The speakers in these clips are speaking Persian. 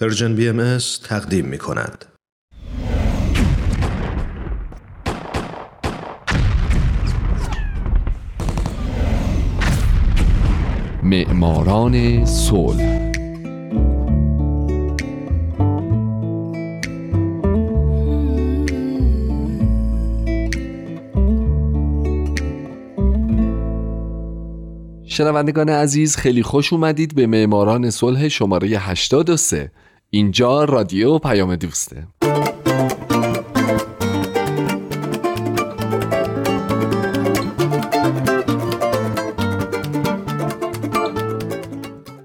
پرژن بی ام تقدیم می کند. معماران صلح شنوندگان عزیز خیلی خوش اومدید به معماران صلح شماره 83 اینجا رادیو پیام دوسته.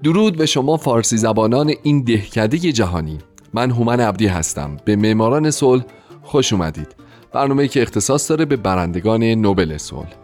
درود به شما فارسی زبانان این دهکده جهانی. من هومن عبدی هستم. به معماران صلح خوش اومدید. برنامه که اختصاص داره به برندگان نوبل صلح.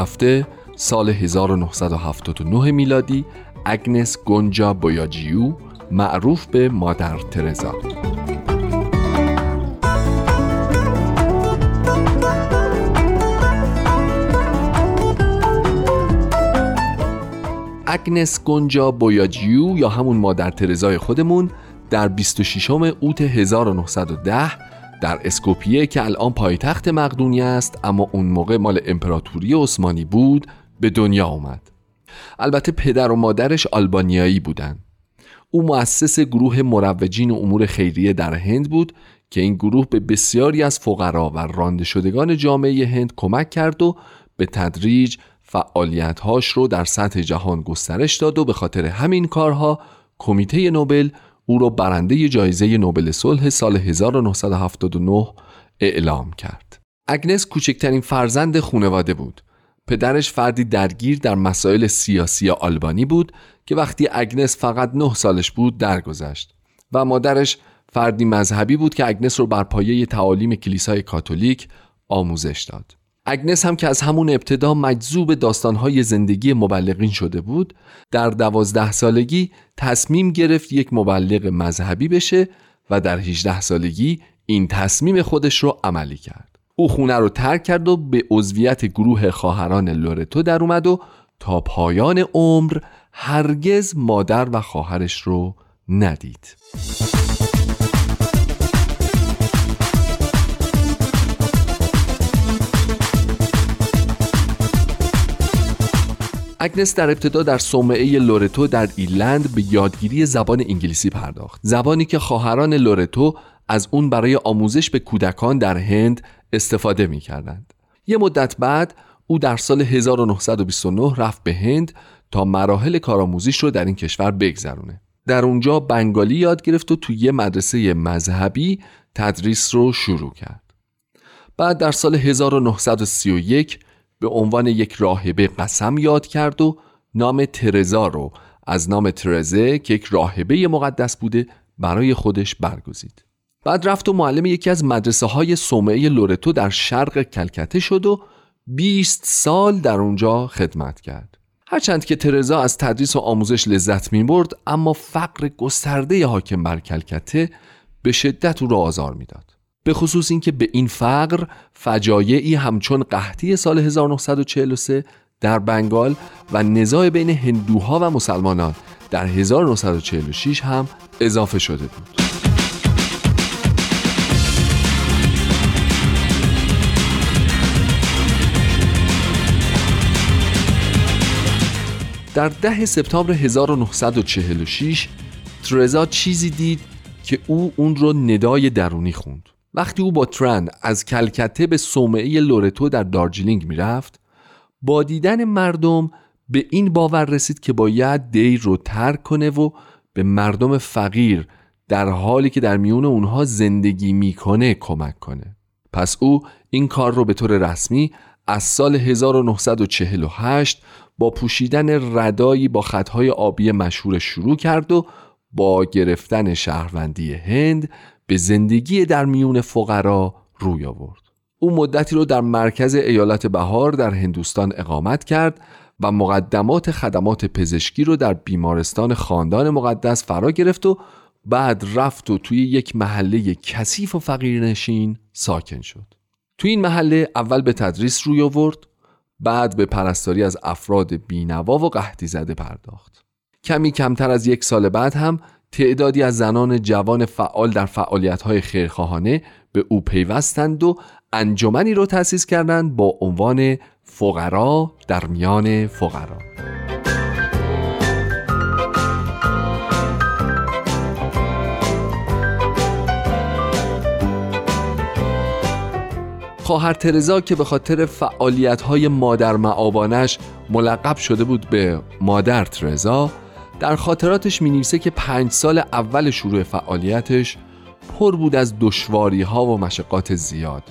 هفته سال 1979 میلادی اگنس گونجا بویاجیو معروف به مادر ترزا. اگنس گونجا بویاجیو یا همون مادر ترزای خودمون در 26 اوت 1910 در اسکوپیه که الان پایتخت مقدونی است اما اون موقع مال امپراتوری عثمانی بود به دنیا آمد البته پدر و مادرش آلبانیایی بودند او مؤسس گروه مروجین و امور خیریه در هند بود که این گروه به بسیاری از فقرا و رانده شدگان جامعه هند کمک کرد و به تدریج فعالیتهاش رو در سطح جهان گسترش داد و به خاطر همین کارها کمیته نوبل او را برنده جایزه نوبل صلح سال 1979 اعلام کرد. اگنس کوچکترین فرزند خانواده بود. پدرش فردی درگیر در مسائل سیاسی آلبانی بود که وقتی اگنس فقط نه سالش بود درگذشت و مادرش فردی مذهبی بود که اگنس رو بر پایه تعالیم کلیسای کاتولیک آموزش داد. اگنس هم که از همون ابتدا مجذوب داستانهای زندگی مبلغین شده بود در دوازده سالگی تصمیم گرفت یک مبلغ مذهبی بشه و در 18 سالگی این تصمیم خودش رو عملی کرد. او خونه رو ترک کرد و به عضویت گروه خواهران لورتو در اومد و تا پایان عمر هرگز مادر و خواهرش رو ندید. اگنس در ابتدا در صومعه لورتو در ایرلند به یادگیری زبان انگلیسی پرداخت زبانی که خواهران لورتو از اون برای آموزش به کودکان در هند استفاده می کردند. یه مدت بعد او در سال 1929 رفت به هند تا مراحل کارآموزیش رو در این کشور بگذرونه. در اونجا بنگالی یاد گرفت و توی یه مدرسه مذهبی تدریس رو شروع کرد. بعد در سال 1931 به عنوان یک راهبه قسم یاد کرد و نام ترزا رو از نام ترزه که یک راهبه مقدس بوده برای خودش برگزید. بعد رفت و معلم یکی از مدرسه های سومعه لورتو در شرق کلکته شد و 20 سال در اونجا خدمت کرد. هرچند که ترزا از تدریس و آموزش لذت می برد اما فقر گسترده حاکم بر کلکته به شدت او را آزار می‌داد. به خصوص اینکه به این فقر فجایعی همچون قحطی سال 1943 در بنگال و نزاع بین هندوها و مسلمانان در 1946 هم اضافه شده بود. در ده سپتامبر 1946 ترزا چیزی دید که او اون رو ندای درونی خوند وقتی او با ترن از کلکته به صومعه لورتو در دارجیلینگ می‌رفت با دیدن مردم به این باور رسید که باید دیر رو ترک کنه و به مردم فقیر در حالی که در میون اونها زندگی می‌کنه کمک کنه. پس او این کار رو به طور رسمی از سال 1948 با پوشیدن ردایی با خطهای آبی مشهور شروع کرد و با گرفتن شهروندی هند به زندگی در میون فقرا روی آورد. او مدتی رو در مرکز ایالت بهار در هندوستان اقامت کرد و مقدمات خدمات پزشکی رو در بیمارستان خاندان مقدس فرا گرفت و بعد رفت و توی یک محله کثیف و فقیرنشین ساکن شد. توی این محله اول به تدریس روی آورد بعد به پرستاری از افراد بینوا و قحطی زده پرداخت. کمی کمتر از یک سال بعد هم تعدادی از زنان جوان فعال در فعالیت‌های خیرخواهانه به او پیوستند و انجمنی رو تأسیس کردند با عنوان فقرا در میان فقرا. خواهر ترزا که به خاطر فعالیت های مادر معابانش ملقب شده بود به مادر ترزا در خاطراتش می نویسه که پنج سال اول شروع فعالیتش پر بود از دشواری ها و مشقات زیاد.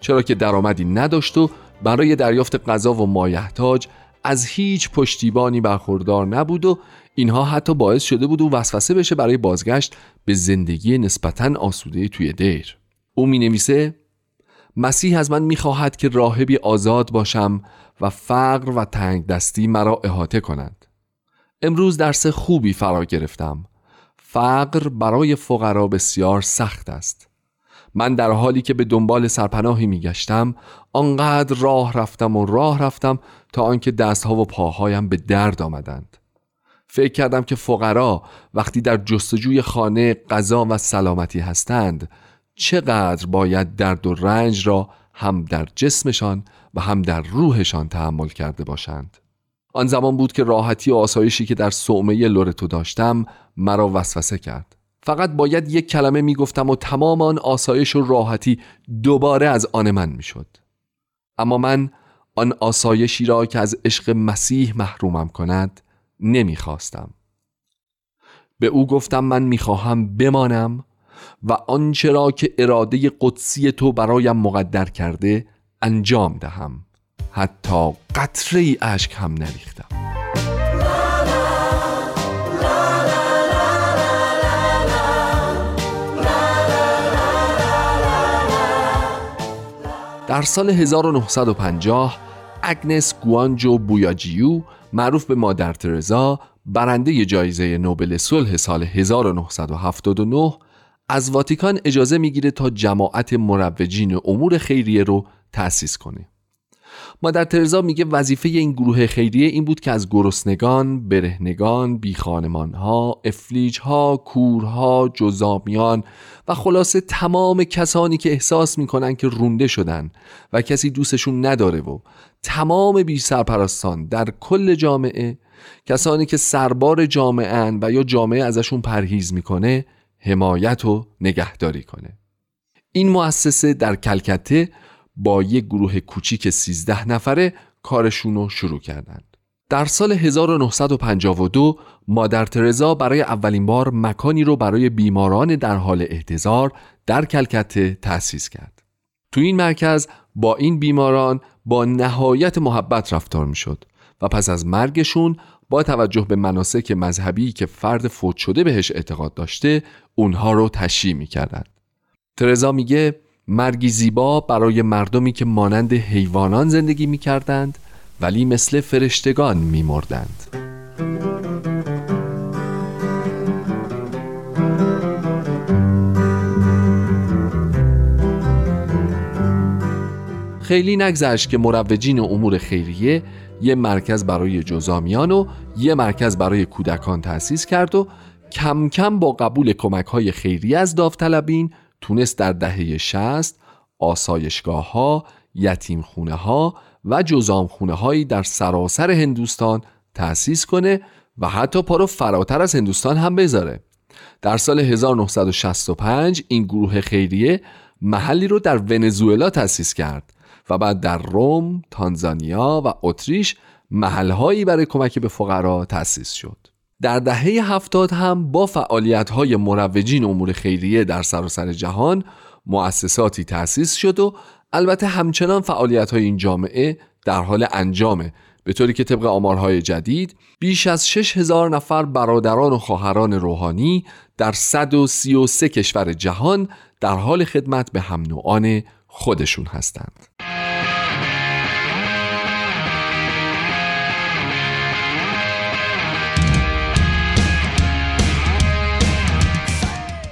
چرا که درآمدی نداشت و برای دریافت غذا و مایحتاج از هیچ پشتیبانی برخوردار نبود و اینها حتی باعث شده بود و وسوسه بشه برای بازگشت به زندگی نسبتا آسوده توی دیر. او می نویسه مسیح از من می‌خواهد که راهبی آزاد باشم و فقر و تنگ دستی مرا احاطه کند. امروز درس خوبی فرا گرفتم. فقر برای فقرا بسیار سخت است. من در حالی که به دنبال سرپناهی میگشتم آنقدر راه رفتم و راه رفتم تا آنکه دستها و پاهایم به درد آمدند. فکر کردم که فقرا وقتی در جستجوی خانه غذا و سلامتی هستند چقدر باید درد و رنج را هم در جسمشان و هم در روحشان تحمل کرده باشند. آن زمان بود که راحتی و آسایشی که در صومعه لورتو داشتم مرا وسوسه کرد. فقط باید یک کلمه می‌گفتم و تمام آن آسایش و راحتی دوباره از آن من می‌شد. اما من آن آسایشی را که از عشق مسیح محرومم کند نمی‌خواستم. به او گفتم من می‌خواهم بمانم و آنچه را که اراده قدسی تو برایم مقدر کرده انجام دهم. حتی قطره ای اشک هم نریختم. در سال 1950 اگنس گوانجو بویاجیو معروف به مادر ترزا برنده جایزه نوبل صلح سال 1979 از واتیکان اجازه می‌گیره تا جماعت مروجین امور خیریه رو تأسیس کنه. مادر ترزا میگه وظیفه این گروه خیریه این بود که از گرسنگان، برهنگان، بیخانمانها، افلیجها، کورها، جزامیان و خلاصه تمام کسانی که احساس می‌کنن که رونده شدن و کسی دوستشون نداره و تمام بی سرپرستان در کل جامعه کسانی که سربار جامعه و یا جامعه ازشون پرهیز می‌کنه حمایت و نگهداری کنه. این مؤسسه در کلکته با یک گروه کوچیک 13 نفره کارشون رو شروع کردند. در سال 1952 مادر ترزا برای اولین بار مکانی رو برای بیماران در حال احتضار در کلکته تأسیس کرد. تو این مرکز با این بیماران با نهایت محبت رفتار می شد و پس از مرگشون با توجه به مناسک مذهبی که فرد فوت شده بهش اعتقاد داشته اونها رو تشییع می کردن. ترزا میگه مرگی زیبا برای مردمی که مانند حیوانان زندگی می کردند ولی مثل فرشتگان می مردند. خیلی نگذشت که مروجین امور خیریه یه مرکز برای جزامیان و یه مرکز برای کودکان تأسیس کرد و کم کم با قبول کمک های خیری از داوطلبین تونست در دهه 60 آسایشگاه ها، یتیم خونه ها و جزام خونه هایی در سراسر هندوستان تأسیس کنه و حتی پارو فراتر از هندوستان هم بذاره در سال 1965 این گروه خیریه محلی رو در ونزوئلا تأسیس کرد و بعد در روم، تانزانیا و اتریش محلهایی برای کمک به فقرا تأسیس شد. در دهه هفتاد هم با فعالیت های مروجین امور خیریه در سراسر جهان مؤسساتی تأسیس شد و البته همچنان فعالیت های این جامعه در حال انجامه به طوری که طبق آمارهای جدید بیش از 6000 نفر برادران و خواهران روحانی در 133 کشور جهان در حال خدمت به هم نوعان خودشون هستند.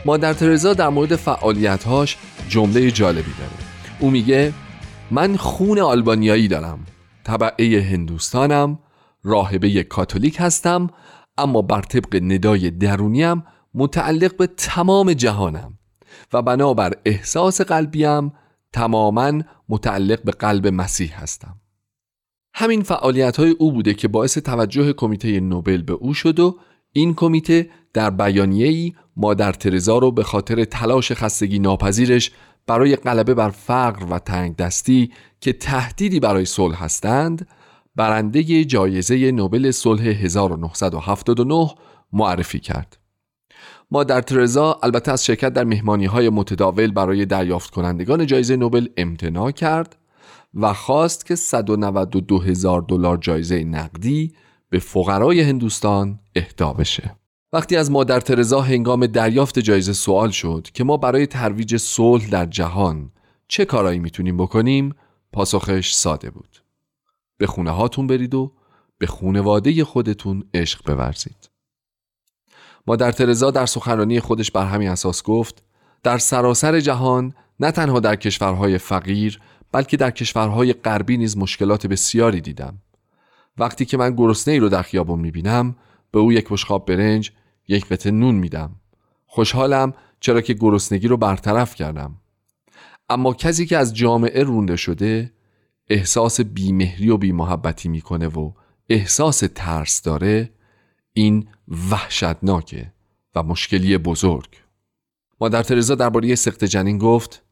مادر ترزا در مورد فعالیتهاش جمله جالبی داره. او میگه من خون آلبانیایی دارم طبعه هندوستانم راهبه کاتولیک هستم اما بر طبق ندای درونیم متعلق به تمام جهانم و بنابر احساس قلبیم تماما متعلق به قلب مسیح هستم. همین فعالیت های او بوده که باعث توجه کمیته نوبل به او شد و این کمیته در بیانیه‌ای مادر ترزا رو به خاطر تلاش خستگی ناپذیرش برای غلبه بر فقر و تنگ دستی که تهدیدی برای صلح هستند برنده جایزه نوبل صلح 1979 معرفی کرد. مادر ترزا البته از شرکت در مهمانی های متداول برای دریافت کنندگان جایزه نوبل امتناع کرد و خواست که 192 هزار دلار جایزه نقدی به فقرای هندوستان اهدا بشه. وقتی از مادر ترزا هنگام دریافت جایزه سوال شد که ما برای ترویج صلح در جهان چه کارایی می‌تونیم بکنیم پاسخش ساده بود. به خونه هاتون برید و به خونواده خودتون عشق بورزید. مادر ترزا در سخنرانی خودش بر همین اساس گفت در سراسر جهان نه تنها در کشورهای فقیر بلکه در کشورهای غربی نیز مشکلات بسیاری دیدم. وقتی که من گرسنه ای رو در خیابون می‌بینم به او یک بشقاب برنج یک قطعه نون میدم. خوشحالم چرا که گرسنگی رو برطرف کردم. اما کسی که از جامعه رونده شده احساس بیمهری و بیمحبتی می‌کنه و احساس ترس داره این وحشتناکه و مشکلی بزرگ. مادر ترزا درباره سخت جنین گفت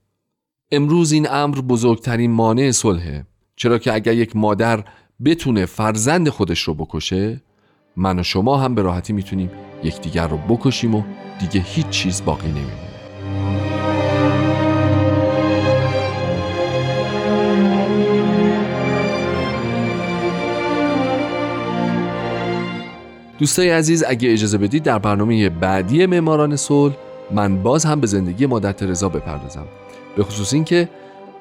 امروز این امر بزرگترین مانع صلحه. چرا که اگر یک مادر بتونه فرزند خودش رو بکشه من و شما هم به راحتی می‌تونیم یکدیگر رو بکشیم و دیگه هیچ چیز باقی نمیمونه دوستای عزیز اگه اجازه بدید در برنامه بعدی معماران صلح من باز هم به زندگی مادر ترزا بپردازم. به خصوص اینکه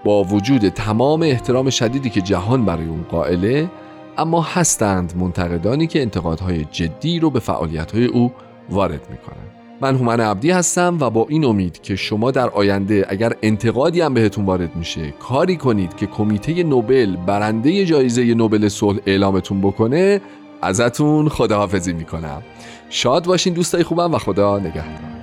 با وجود تمام احترام شدیدی که جهان برای اون قائله اما هستند منتقدانی که انتقادهای جدی رو به فعالیتهای او وارد می‌کنن. من هومن عبدی هستم و با این امید که شما در آینده اگر انتقادی هم بهتون وارد میشه کاری کنید که کمیته نوبل برنده جایزه نوبل صلح اعلامتون بکنه ازتون خداحافظی می‌کنم. شاد باشین دوستای خوبم و خدا نگهدار.